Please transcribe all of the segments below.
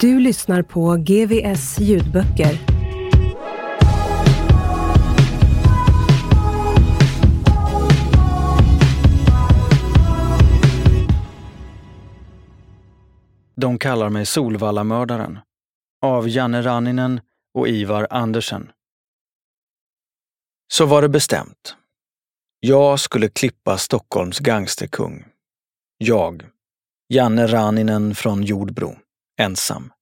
Du lyssnar på GVS ljudböcker. De kallar mig Solvallamördaren. Av Janne Ranninen och Ivar Andersen. Så var det bestämt. Jag skulle klippa Stockholms gangsterkung. Jag, Janne Ranninen från Jordbro, ensam.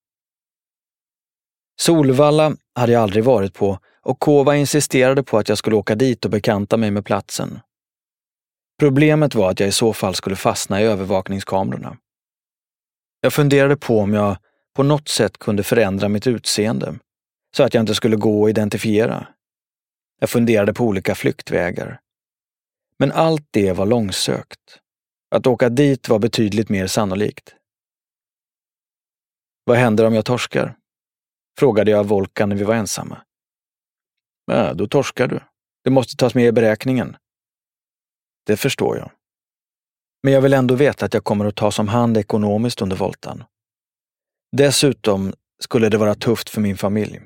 Solvalla hade jag aldrig varit på och Kova insisterade på att jag skulle åka dit och bekanta mig med platsen. Problemet var att jag i så fall skulle fastna i övervakningskamerorna. Jag funderade på om jag på något sätt kunde förändra mitt utseende så att jag inte skulle gå att identifiera. Jag funderade på olika flyktvägar. Men allt det var långsökt. Att åka dit var betydligt mer sannolikt. Vad händer om jag torskar? Frågade jag Volkan när vi var ensamma. Ja, då torskar du. Det måste tas med i beräkningen. Det förstår jag. Men jag vill ändå veta att jag kommer att tas om hand ekonomiskt under voltan. Dessutom skulle det vara tufft för min familj.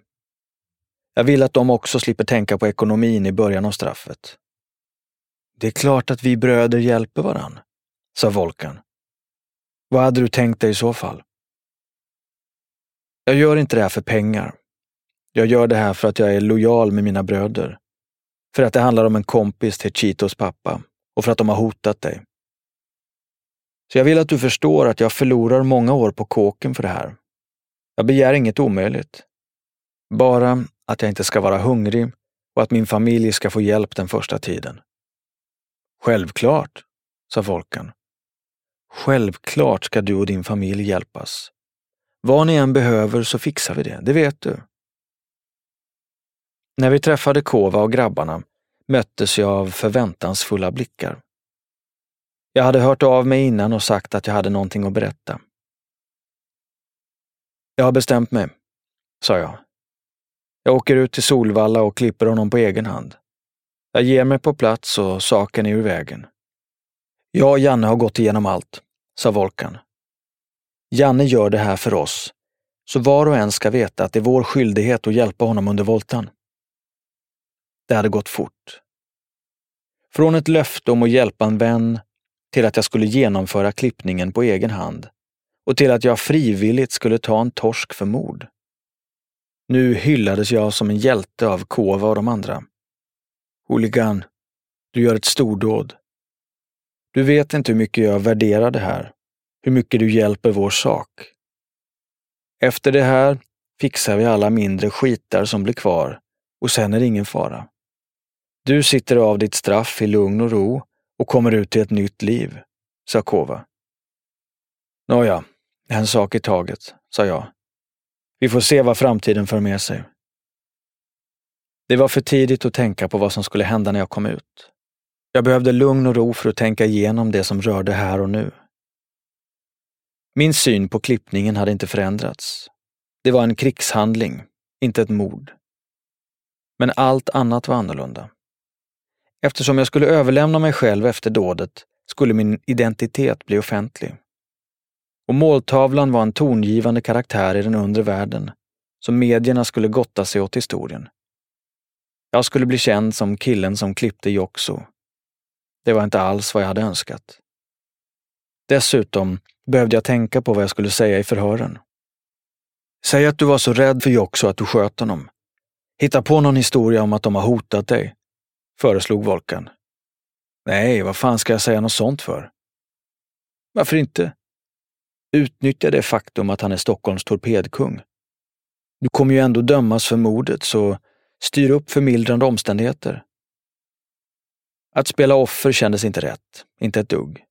Jag vill att de också slipper tänka på ekonomin i början av straffet. Det är klart att vi bröder hjälper varann, sa Volkan. Vad hade du tänkt dig i så fall? Jag gör inte det här för pengar. Jag gör det här för att jag är lojal med mina bröder. För att det handlar om en kompis till Chitos pappa och för att de har hotat dig. Så jag vill att du förstår att jag förlorar många år på kåken för det här. Jag begär inget omöjligt. Bara att jag inte ska vara hungrig och att min familj ska få hjälp den första tiden. Självklart, sa Volkan. Självklart ska du och din familj hjälpas. Vad ni än behöver så fixar vi det, det vet du. När vi träffade Kova och grabbarna möttes jag av förväntansfulla blickar. Jag hade hört av mig innan och sagt att jag hade någonting att berätta. Jag har bestämt mig, sa jag. Jag åker ut till Solvalla och klipper honom på egen hand. Jag ger mig på plats och saken är ur vägen. Jag och Janne har gått igenom allt, sa Volkan. Janne gör det här för oss, så var och en ska veta att det är vår skyldighet att hjälpa honom under voltan. Det hade gått fort. Från ett löfte om att hjälpa en vän till att jag skulle genomföra klippningen på egen hand och till att jag frivilligt skulle ta en torsk för mord. Nu hyllades jag som en hjälte av Kova och de andra. Huligan, du gör ett stordåd. Du vet inte hur mycket jag värderar det här, hur mycket du hjälper vår sak. Efter det här fixar vi alla mindre skitar som blir kvar och sen är det ingen fara. Du sitter av ditt straff i lugn och ro och kommer ut till ett nytt liv, sa Kova. Nåja, en sak i taget, sa jag. Vi får se vad framtiden för med sig. Det var för tidigt att tänka på vad som skulle hända när jag kom ut. Jag behövde lugn och ro för att tänka igenom det som rörde här och nu. Min syn på klippningen hade inte förändrats. Det var en krigshandling, inte ett mord. Men allt annat var annorlunda. Eftersom jag skulle överlämna mig själv efter dådet skulle min identitet bli offentlig. Och måltavlan var en tongivande karaktär i den undre världen som medierna skulle gotta sig åt historien. Jag skulle bli känd som killen som klippte Joxo. Det var inte alls vad jag hade önskat. Dessutom behövde jag tänka på vad jag skulle säga i förhören. Säg att du var så rädd för Joxo att du sköt honom. Hitta på någon historia om att de har hotat dig, föreslog Volkan. Nej, vad fan ska jag säga något sånt för? Varför inte? Utnyttja det faktum att han är Stockholms torpedkung. Du kommer ju ändå dömas för mordet, så styr upp förmildrande omständigheter. Att spela offer kändes inte rätt, inte ett dugg.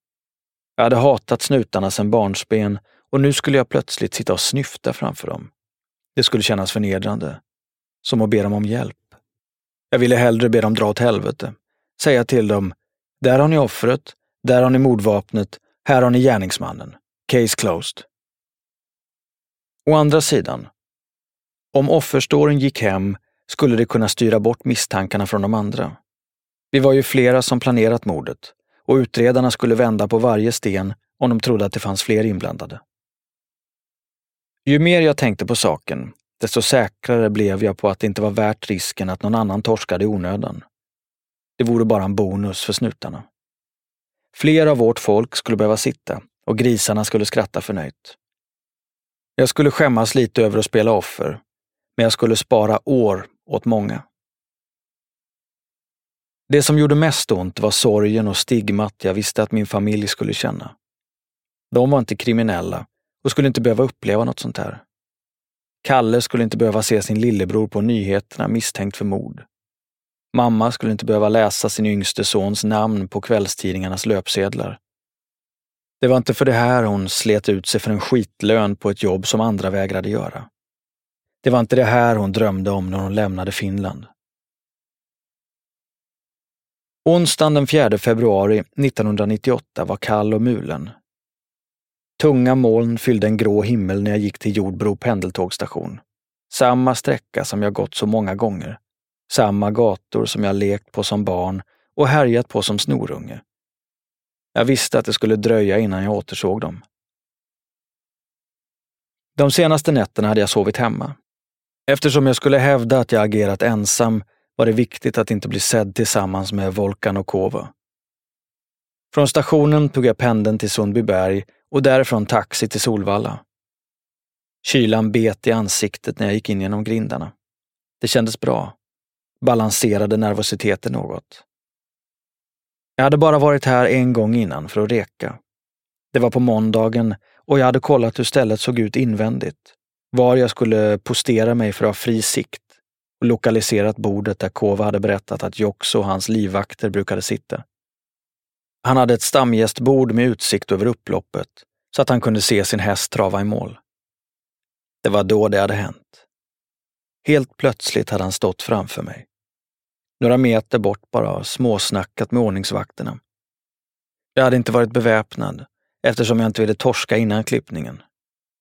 Jag hade hatat snutarna sedan barnsben och nu skulle jag plötsligt sitta och snyfta framför dem. Det skulle kännas förnedrande. Som att be dem om hjälp. Jag ville hellre be dem dra åt helvete. Säga till dem, där har ni offret, där har ni mordvapnet, här har ni gärningsmannen. Case closed. Å andra sidan, om offerståren gick hem skulle det kunna styra bort misstankarna från de andra. Vi var ju flera som planerat mordet och utredarna skulle vända på varje sten om de trodde att det fanns fler inblandade. Ju mer jag tänkte på saken, desto säkrare blev jag på att det inte var värt risken att någon annan torskade i onödan. Det vore bara en bonus för snutarna. Fler av vårt folk skulle behöva sitta och grisarna skulle skratta förnöjt. Jag skulle skämmas lite över att spela offer, men jag skulle spara år åt många. Det som gjorde mest ont var sorgen och stigmat jag visste att min familj skulle känna. De var inte kriminella och skulle inte behöva uppleva något sånt här. Kalle skulle inte behöva se sin lillebror på nyheterna misstänkt för mord. Mamma skulle inte behöva läsa sin yngste sons namn på kvällstidningarnas löpsedlar. Det var inte för det här hon slet ut sig för en skitlön på ett jobb som andra vägrade göra. Det var inte det här hon drömde om när hon lämnade Finland. Onsdagen den 4 februari 1998 var kall och mulen. Tunga moln fyllde en grå himmel när jag gick till Jordbro pendeltågstation. Samma sträcka som jag gått så många gånger. Samma gator som jag lekt på som barn och härjat på som snorunge. Jag visste att det skulle dröja innan jag återsåg dem. De senaste nätterna hade jag sovit hemma. Eftersom jag skulle hävda att jag agerat ensam var det viktigt att inte bli sedd tillsammans med Volkan och Kova. Från stationen tog jag pendeln till Sundbyberg och därifrån taxi till Solvalla. Kylan bet i ansiktet när jag gick in genom grindarna. Det kändes bra. Balanserade nervositeten något. Jag hade bara varit här en gång innan för att reka. Det var på måndagen och jag hade kollat hur stället såg ut invändigt. Var jag skulle postera mig för att ha fri sikt och lokaliserat bordet där Kova hade berättat att Jox och hans livvakter brukade sitta. Han hade ett stamgästbord med utsikt över upploppet så att han kunde se sin häst trava i mål. Det var då det hade hänt. Helt plötsligt hade han stått framför mig. Några meter bort bara småsnackat med ordningsvakterna. Jag hade inte varit beväpnad eftersom jag inte ville torska innan klippningen.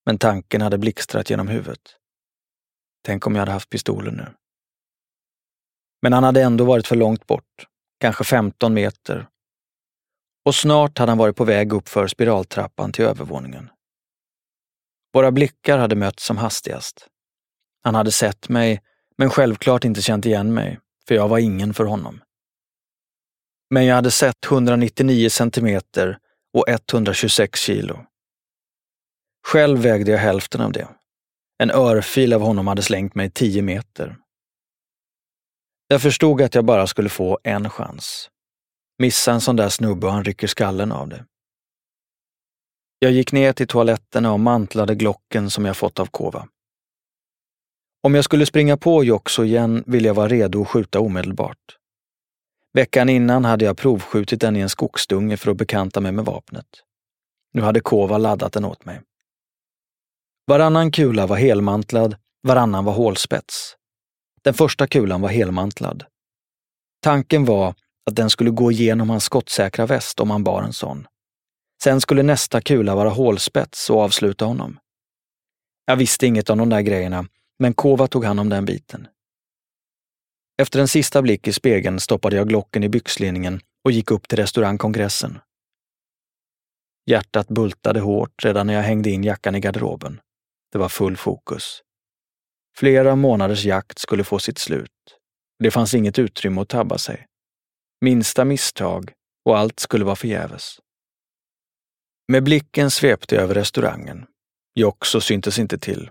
Men tanken hade blixtrat genom huvudet. Tänk om jag hade haft pistolen nu. Men han hade ändå varit för långt bort, kanske 15 meter. Och snart hade han varit på väg uppför spiraltrappan till övervåningen. Våra blickar hade mötts som hastigast. Han hade sett mig, men självklart inte känt igen mig, för jag var ingen för honom. Men jag hade sett 199 centimeter och 126 kilo. Själv vägde jag hälften av det. En örfil av honom hade slängt mig 10 meter. Jag förstod att jag bara skulle få en chans. Missa en sån där snubbe och han rycker skallen av det. Jag gick ner till toaletterna och mantlade Glocken som jag fått av Kova. Om jag skulle springa på Joxo igen ville jag vara redo att skjuta omedelbart. Veckan innan hade jag provskjutit den i en skogsdunge för att bekanta mig med vapnet. Nu hade Kova laddat den åt mig. Varannan kula var helmantlad, varannan var hålspets. Den första kulan var helmantlad. Tanken var att den skulle gå igenom hans skottsäkra väst om han bar en sån. Sen skulle nästa kula vara hålspets och avsluta honom. Jag visste inget om de där grejerna, men Kova tog hand om den biten. Efter en sista blick i spegeln stoppade jag Glocken i byxlinningen och gick upp till restaurangkongressen. Hjärtat bultade hårt redan när jag hängde in jackan i garderoben. Det var full fokus. Flera månaders jakt skulle få sitt slut. Det fanns inget utrymme att tabba sig. Minsta misstag och allt skulle vara förgäves. Med blicken svepte jag över restaurangen. Joxo syntes inte till.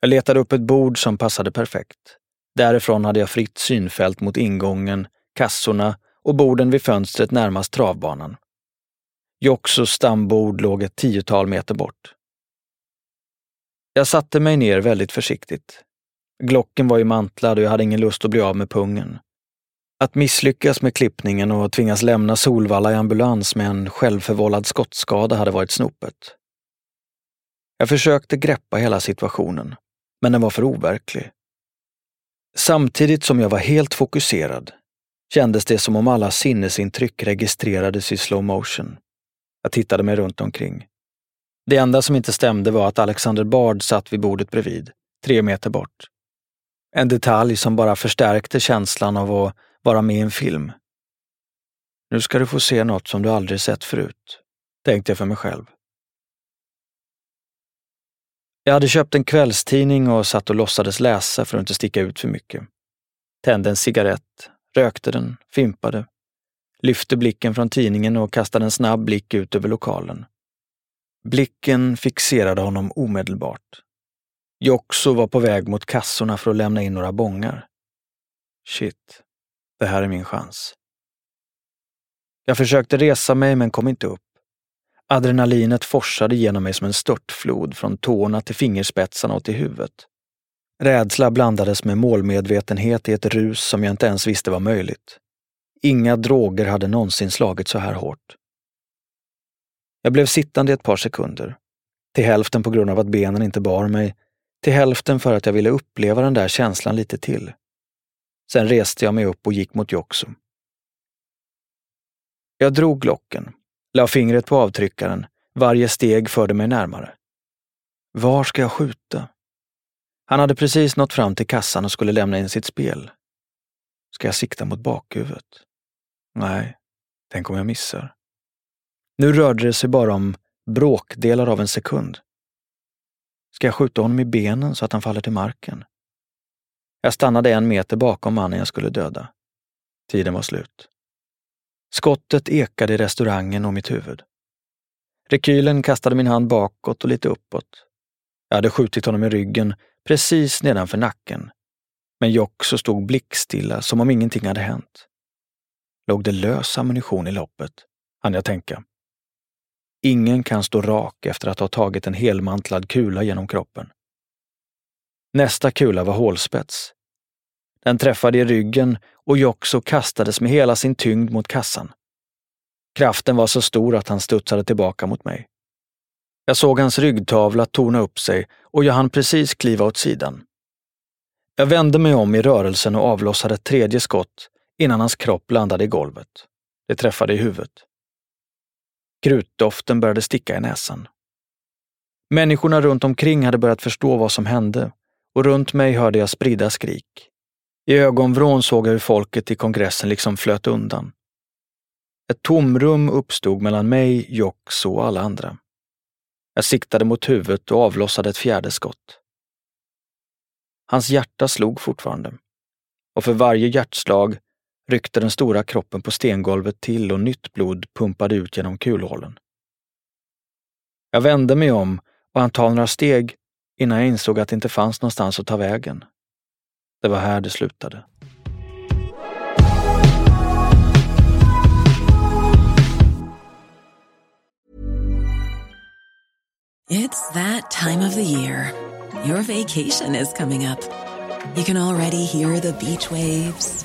Jag letade upp ett bord som passade perfekt. Därifrån hade jag fritt synfält mot ingången, kassorna och borden vid fönstret närmast travbanan. Joxos stambord låg ett tiotal meter bort. Jag satte mig ner väldigt försiktigt. Glocken var ju mantlad och jag hade ingen lust att bli av med pungen. Att misslyckas med klippningen och tvingas lämna Solvalla i ambulans med en självförvållad skottskada hade varit snopet. Jag försökte greppa hela situationen, men den var för overklig. Samtidigt som jag var helt fokuserad kändes det som om alla sinnesintryck registrerades i slow motion. Jag tittade mig runt omkring. Det enda som inte stämde var att Alexander Bard satt vid bordet bredvid, tre meter bort. En detalj som bara förstärkte känslan av att vara med i en film. Nu ska du få se något som du aldrig sett förut, tänkte jag för mig själv. Jag hade köpt en kvällstidning och satt och låtsades läsa för att inte sticka ut för mycket. Tände en cigarett, rökte den, fimpade, lyfte blicken från tidningen och kastade en snabb blick ut över lokalen. Blicken fixerade honom omedelbart. Joxo var på väg mot kassorna för att lämna in några bongar. Shit, det här är min chans. Jag försökte resa mig men kom inte upp. Adrenalinet forsade genom mig som en störtflod från tårna till fingerspetsarna och till huvudet. Rädsla blandades med målmedvetenhet i ett rus som jag inte ens visste var möjligt. Inga droger hade någonsin slagit så här hårt. Jag blev sittande i ett par sekunder. Till hälften på grund av att benen inte bar mig, till hälften för att jag ville uppleva den där känslan lite till. Sen reste jag mig upp och gick mot Joxo. Jag drog locken, la fingret på avtryckaren, varje steg förde mig närmare. Var ska jag skjuta? Han hade precis nått fram till kassan och skulle lämna in sitt spel. Ska jag sikta mot bakhuvudet? Nej, tänk om jag missar. Nu rörde det sig bara om bråkdelar av en sekund. Ska jag skjuta honom i benen så att han faller till marken? Jag stannade en meter bakom mannen jag skulle döda. Tiden var slut. Skottet ekade i restaurangen och mitt huvud. Rekylen kastade min hand bakåt och lite uppåt. Jag hade skjutit honom i ryggen, precis nedanför nacken. Men Joxo stod blickstilla, som om ingenting hade hänt. Låg det lös ammunition i loppet, hann jag tänka. Ingen kan stå rak efter att ha tagit en helmantlad kula genom kroppen. Nästa kula var hålspets. Den träffade i ryggen och Joxo kastades med hela sin tyngd mot kassan. Kraften var så stor att han studsade tillbaka mot mig. Jag såg hans ryggtavla torna upp sig och jag hann precis kliva åt sidan. Jag vände mig om i rörelsen och avlossade ett tredje skott innan hans kropp landade i golvet. Det träffade i huvudet. Krutdoften började sticka i näsan. Människorna runt omkring hade börjat förstå vad som hände och runt mig hörde jag sprida skrik. I ögonvrån såg jag hur folket i kongressen liksom flöt undan. Ett tomrum uppstod mellan mig, Jox och alla andra. Jag siktade mot huvudet och avlossade ett fjärde skott. Hans hjärta slog fortfarande. Och för varje hjärtslag ryckte den stora kroppen på stengolvet till och nytt blod pumpade ut genom kulhålen. Jag vände mig om och han tog några steg innan jag insåg att det inte fanns någonstans att ta vägen. Det var här det slutade. It's that time of the year. Your vacation is coming up. You can already hear the beach waves,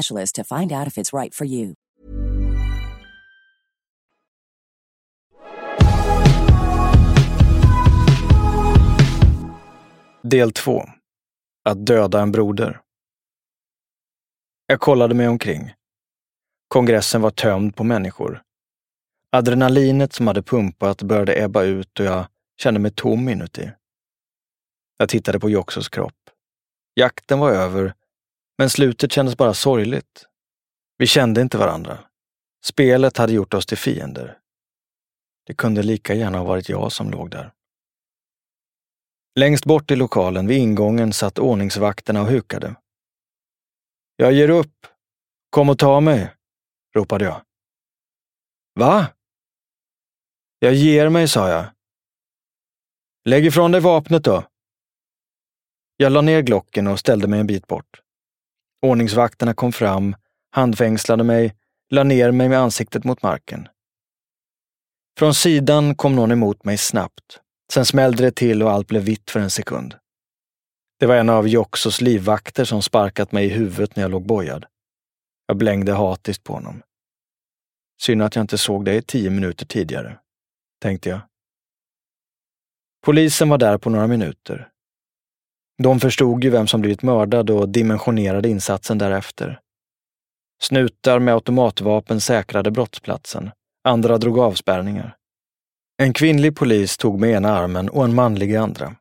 to find out if it's right for you. Del 2. Att döda en broder. Jag kollade mig omkring. Kongressen var tömd på människor. Adrenalinet som hade pumpat började ebba ut och jag kände mig tom inuti. Jag tittade på Joxos kropp. Jakten var över, men slutet kändes bara sorgligt. Vi kände inte varandra. Spelet hade gjort oss till fiender. Det kunde lika gärna ha varit jag som låg där. Längst bort i lokalen vid ingången satt ordningsvakterna och hukade. Jag ger upp. Kom och ta mig, ropade jag. Va? Jag ger mig, sa jag. Lägg ifrån dig vapnet då. Jag la ner Glocken och ställde mig en bit bort. Ordningsvakterna kom fram, handfängslade mig, la ner mig med ansiktet mot marken. Från sidan kom någon emot mig snabbt. Sen smällde det till och allt blev vitt för en sekund. Det var en av Joxos livvakter som sparkat mig i huvudet när jag låg bojad. Jag blängde hatiskt på honom. Synd att jag inte såg dig tio minuter tidigare, tänkte jag. Polisen var där på några minuter. De förstod ju vem som blivit mördad och dimensionerade insatsen därefter. Snutar med automatvapen säkrade brottsplatsen. Andra drog avspärrningar. En kvinnlig polis tog med ena armen och en manlig i andra.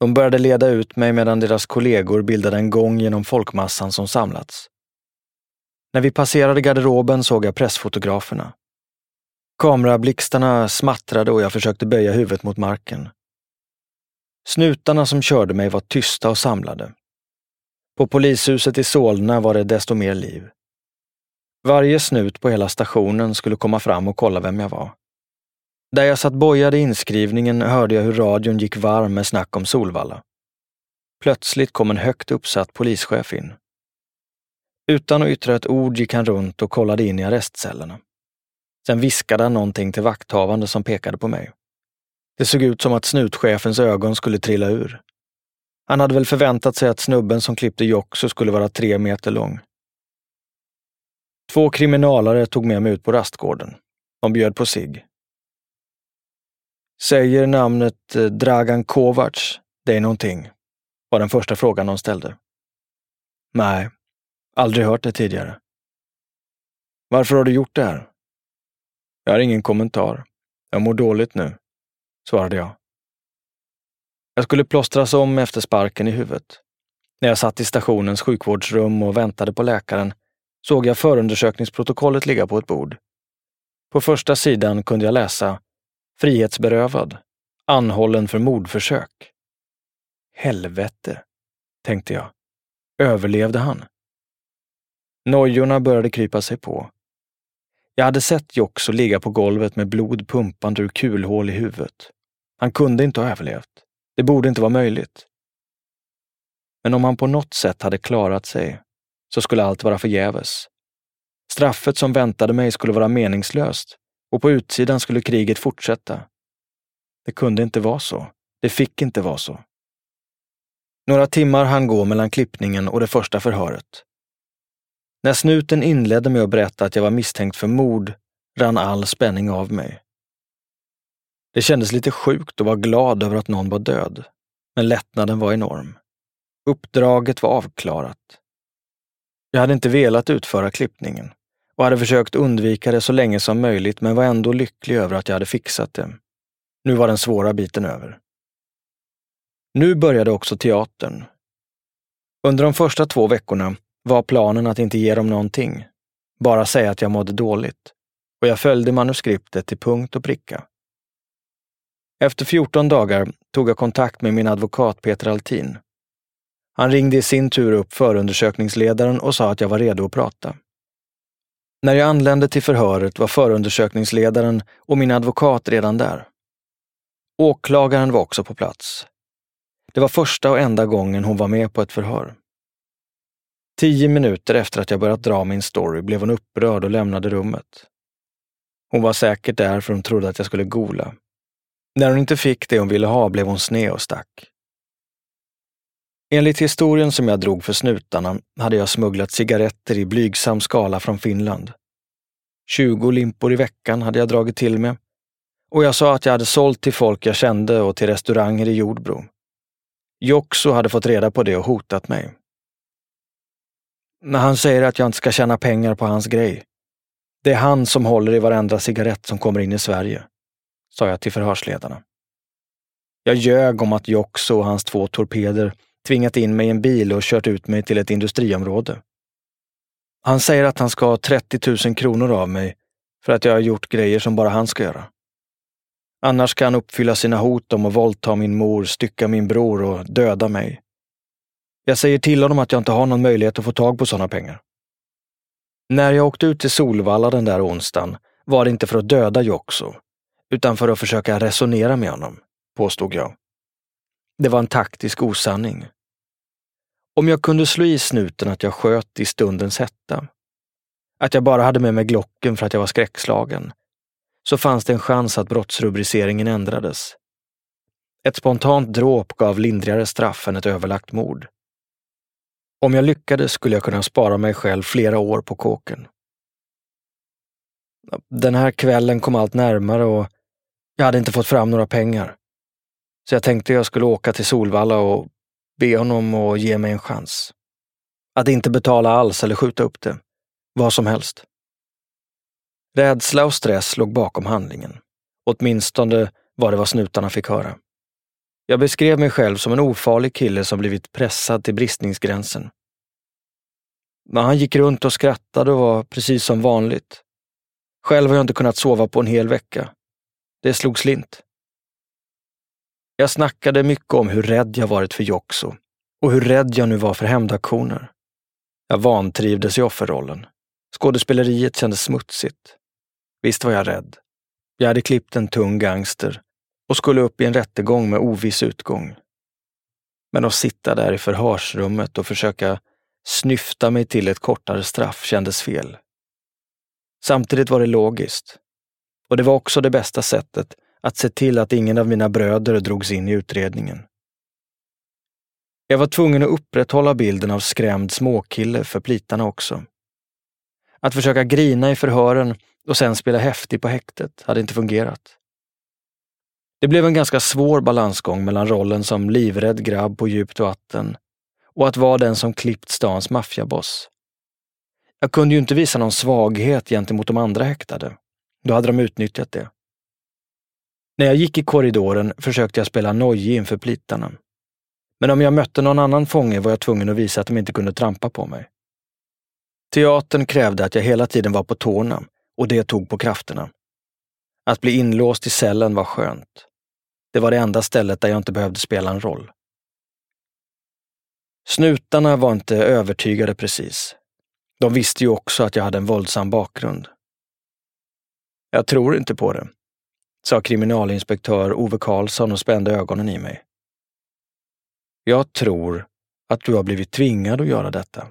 De började leda ut mig medan deras kollegor bildade en gång genom folkmassan som samlats. När vi passerade garderoben såg jag pressfotograferna. Kamerablixtarna smattrade och jag försökte böja huvudet mot marken. Snutarna som körde mig var tysta och samlade. På polishuset i Solna var det desto mer liv. Varje snut på hela stationen skulle komma fram och kolla vem jag var. Där jag satt bojad i inskrivningen hörde jag hur radion gick varm med snack om Solvalla. Plötsligt kom en högt uppsatt polischef in. Utan att yttra ett ord gick han runt och kollade in i arrestcellerna. Sen viskade han någonting till vakthavande som pekade på mig. Det såg ut som att snutchefens ögon skulle trilla ur. Han hade väl förväntat sig att snubben som klippte Joxo skulle vara tre meter lång. Två kriminalare tog med mig ut på rastgården. De bjöd på sig. Säger namnet eh, Dragan Kovacs dig någonting? var den första frågan de ställde. Nej, aldrig hört det tidigare. Varför har du gjort det här? Jag har ingen kommentar. Jag mår dåligt nu, svarade jag. Jag skulle plåstras om efter sparken i huvudet. När jag satt i stationens sjukvårdsrum och väntade på läkaren såg jag förundersökningsprotokollet ligga på ett bord. På första sidan kunde jag läsa Frihetsberövad, anhållen för mordförsök. Helvete, tänkte jag. Överlevde han? Nojorna började krypa sig på. Jag hade sett Joxo ligga på golvet med blod pumpande ur kulhål i huvudet. Han kunde inte ha överlevt. Det borde inte vara möjligt. Men om han på något sätt hade klarat sig så skulle allt vara förgäves. Straffet som väntade mig skulle vara meningslöst och på utsidan skulle kriget fortsätta. Det kunde inte vara så. Det fick inte vara så. Några timmar hann gå mellan klippningen och det första förhöret. När snuten inledde med att berätta att jag var misstänkt för mord rann all spänning av mig. Det kändes lite sjukt att vara glad över att någon var död, men lättnaden var enorm. Uppdraget var avklarat. Jag hade inte velat utföra klippningen och hade försökt undvika det så länge som möjligt men var ändå lycklig över att jag hade fixat det. Nu var den svåra biten över. Nu började också teatern. Under de första två veckorna var planen att inte ge dem någonting, bara säga att jag mådde dåligt och jag följde manuskriptet till punkt och pricka. Efter 14 dagar tog jag kontakt med min advokat Peter Altin. Han ringde i sin tur upp förundersökningsledaren och sa att jag var redo att prata. När jag anlände till förhöret var förundersökningsledaren och min advokat redan där. Åklagaren var också på plats. Det var första och enda gången hon var med på ett förhör. Tio minuter efter att jag börjat dra min story blev hon upprörd och lämnade rummet. Hon var säkert där för hon trodde att jag skulle gola. När hon inte fick det hon ville ha blev hon sned och stack. Enligt historien som jag drog för snutarna hade jag smugglat cigaretter i blygsam skala från Finland. 20 limpor i veckan hade jag dragit till med och jag sa att jag hade sålt till folk jag kände och till restauranger i Jordbro. Joxo hade fått reda på det och hotat mig. När han säger att jag inte ska tjäna pengar på hans grej. Det är han som håller i varenda cigarett som kommer in i Sverige, sa jag till förhörsledarna. Jag ljög om att Jox och hans två torpeder tvingat in mig i en bil och kört ut mig till ett industriområde. Han säger att han ska ha 30 000 kronor av mig för att jag har gjort grejer som bara han ska göra. Annars ska han uppfylla sina hot om att våldta min mor, stycka min bror och döda mig. Jag säger till honom att jag inte har någon möjlighet att få tag på sådana pengar. När jag åkte ut till Solvalla den där onsdagen var det inte för att döda Joxo, utan för att försöka resonera med honom, påstod jag. Det var en taktisk osanning. Om jag kunde slå i snuten att jag sköt i stundens hetta, att jag bara hade med mig Glocken för att jag var skräckslagen, så fanns det en chans att brottsrubriceringen ändrades. Ett spontant dråp gav lindrigare straff än ett överlagt mord. Om jag lyckades skulle jag kunna spara mig själv flera år på kåken. Den här kvällen kom allt närmare och jag hade inte fått fram några pengar. Så jag tänkte jag skulle åka till Solvalla och be honom att ge mig en chans. Att inte betala alls eller skjuta upp det. Vad som helst. Rädsla och stress låg bakom handlingen. Åtminstone var det vad snutarna fick höra. Jag beskrev mig själv som en ofarlig kille som blivit pressad till bristningsgränsen. Men han gick runt och skrattade och var precis som vanligt. Själv har jag inte kunnat sova på en hel vecka. Det slog slint. Jag snackade mycket om hur rädd jag varit för Joxo och hur rädd jag nu var för hämndaktioner. Jag vantrivdes i offerrollen. Skådespeleriet kändes smutsigt. Visst var jag rädd. Jag hade klippt en tung gangster och skulle upp i en rättegång med oviss utgång. Men att sitta där i förhörsrummet och försöka snyfta mig till ett kortare straff kändes fel. Samtidigt var det logiskt. Och det var också det bästa sättet att se till att ingen av mina bröder drogs in i utredningen. Jag var tvungen att upprätthålla bilden av skrämd småkille för plitarna också. Att försöka grina i förhören och sen spela häftig på häktet hade inte fungerat. Det blev en ganska svår balansgång mellan rollen som livrädd grabb på djupt vatten och att vara den som klippt stans maffiaboss. Jag kunde ju inte visa någon svaghet gentemot de andra häktade. Då hade de utnyttjat det. När jag gick i korridoren försökte jag spela nojig inför plitarna. Men om jag mötte någon annan fånge var jag tvungen att visa att de inte kunde trampa på mig. Teatern krävde att jag hela tiden var på tårna och det tog på krafterna. Att bli inlåst i cellen var skönt. Det var det enda stället där jag inte behövde spela en roll. Snutarna var inte övertygade precis. De visste ju också att jag hade en våldsam bakgrund. Jag tror inte på det, sa kriminalinspektör Ove Karlsson och spände ögonen i mig. Jag tror att du har blivit tvingad att göra detta.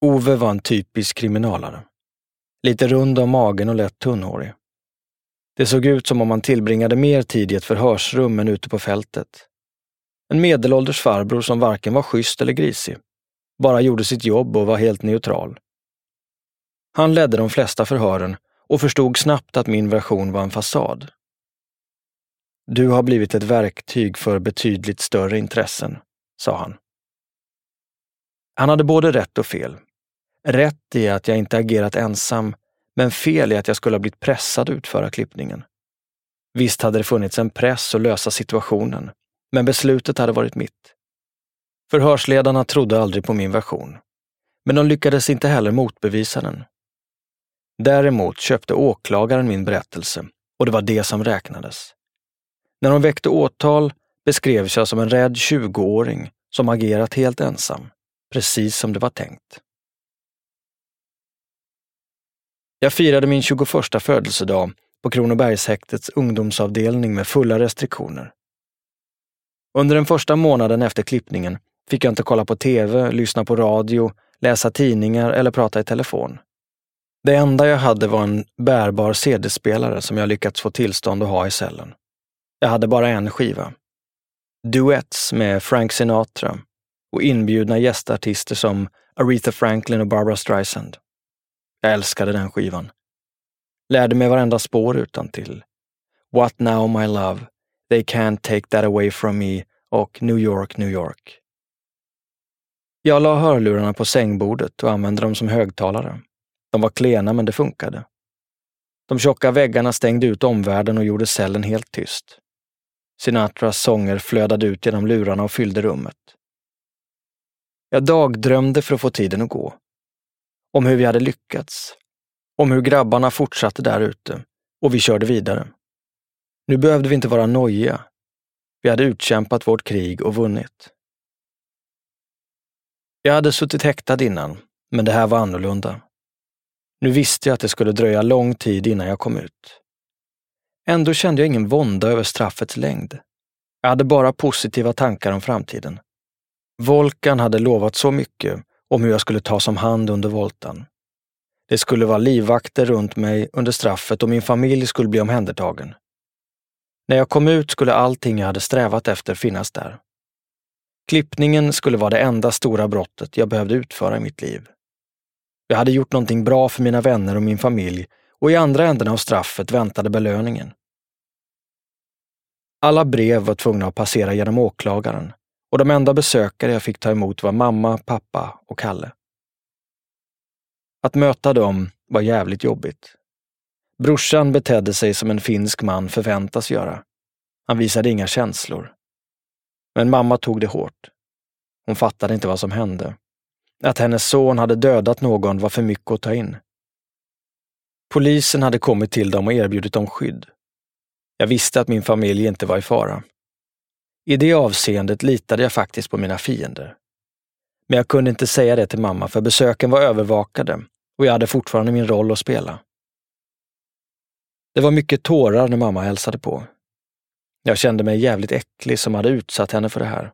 Ove var en typisk kriminalare. Lite rund om magen och lätt tunnhårig. Det såg ut som om han tillbringade mer tid i ett förhörsrum än ute på fältet. En medelålders farbror som varken var schysst eller grisig. Bara gjorde sitt jobb och var helt neutral. Han ledde de flesta förhören och förstod snabbt att min version var en fasad. Du har blivit ett verktyg för betydligt större intressen, sa han. Han hade både rätt och fel. Rätt i att jag inte agerat ensam, men fel i att jag skulle ha blivit pressad att utföra klippningen. Visst hade det funnits en press att lösa situationen, men beslutet hade varit mitt. Förhörsledarna trodde aldrig på min version, men de lyckades inte heller motbevisa den. Däremot köpte åklagaren min berättelse och det var det som räknades. När hon väckte åtal beskrevs jag som en rädd 20-åring som agerat helt ensam, precis som det var tänkt. Jag firade min 21 födelsedag på Kronobergshäktets ungdomsavdelning med fulla restriktioner. Under den första månaden efter klippningen fick jag inte kolla på tv, lyssna på radio, läsa tidningar eller prata i telefon. Det enda jag hade var en bärbar CD-spelare som jag lyckats få tillstånd att ha i cellen. Jag hade bara en skiva. Duets med Frank Sinatra och inbjudna gästartister som Aretha Franklin och Barbara Streisand. Jag älskade den skivan. Lärde mig varenda spår utan till. What now my love, They can't take that away from me och New York, New York. Jag la hörlurarna på sängbordet och använde dem som högtalare. De var klena, men det funkade. De tjocka väggarna stängde ut omvärlden och gjorde cellen helt tyst. Sinatras sånger flödade ut genom lurarna och fyllde rummet. Jag dagdrömde för att få tiden att gå. Om hur vi hade lyckats. Om hur grabbarna fortsatte där ute. Och vi körde vidare. Nu behövde vi inte vara nojiga. Vi hade utkämpat vårt krig och vunnit. Jag hade suttit häktad innan, men det här var annorlunda. Nu visste jag att det skulle dröja lång tid innan jag kom ut. Ändå kände jag ingen vånda över straffets längd. Jag hade bara positiva tankar om framtiden. Volkan hade lovat så mycket om hur jag skulle tas om hand under voltan. Det skulle vara livvakter runt mig under straffet och min familj skulle bli omhändertagen. När jag kom ut skulle allting jag hade strävat efter finnas där. Klippningen skulle vara det enda stora brottet jag behövde utföra i mitt liv. Jag hade gjort någonting bra för mina vänner och min familj och i andra änden av straffet väntade belöningen. Alla brev var tvungna att passera genom åklagaren och de enda besökare jag fick ta emot var mamma, pappa och Kalle. Att möta dem var jävligt jobbigt. Brorsan betedde sig som en finsk man förväntas göra. Han visade inga känslor. Men mamma tog det hårt. Hon fattade inte vad som hände. Att hennes son hade dödat någon var för mycket att ta in. Polisen hade kommit till dem och erbjudit dem skydd. Jag visste att min familj inte var i fara. I det avseendet litade jag faktiskt på mina fiender. Men jag kunde inte säga det till mamma för besöken var övervakade och jag hade fortfarande min roll att spela. Det var mycket tårar när mamma hälsade på. Jag kände mig jävligt äcklig som hade utsatt henne för det här.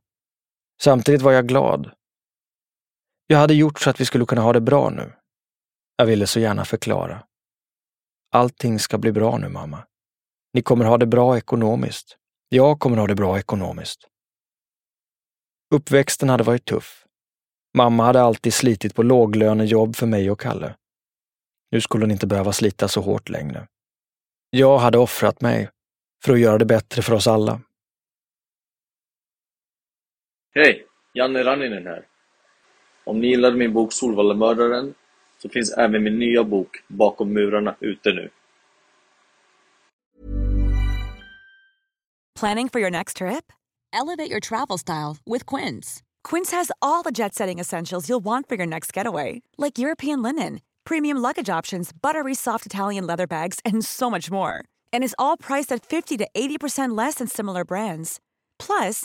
Samtidigt var jag glad. Jag hade gjort så att vi skulle kunna ha det bra nu. Jag ville så gärna förklara. Allting ska bli bra nu, mamma. Ni kommer ha det bra ekonomiskt. Jag kommer ha det bra ekonomiskt. Uppväxten hade varit tuff. Mamma hade alltid slitit på låglönejobb för mig och Kalle. Nu skulle hon inte behöva slita så hårt längre. Jag hade offrat mig för att göra det bättre för oss alla. Hej! Janne Ranninen här. Om ni gillade min bok Solvallamördaren så finns även min nya bok Bakom murarna ute nu. Planning for your next trip? Elevate your travel style with Quince. Quince has all the jet setting essentials you'll want for your next getaway, like European linen, premium luggage options, buttery soft Italian leather bags, and so much more. And is all priced at 50 to 80% less than similar brands. Plus,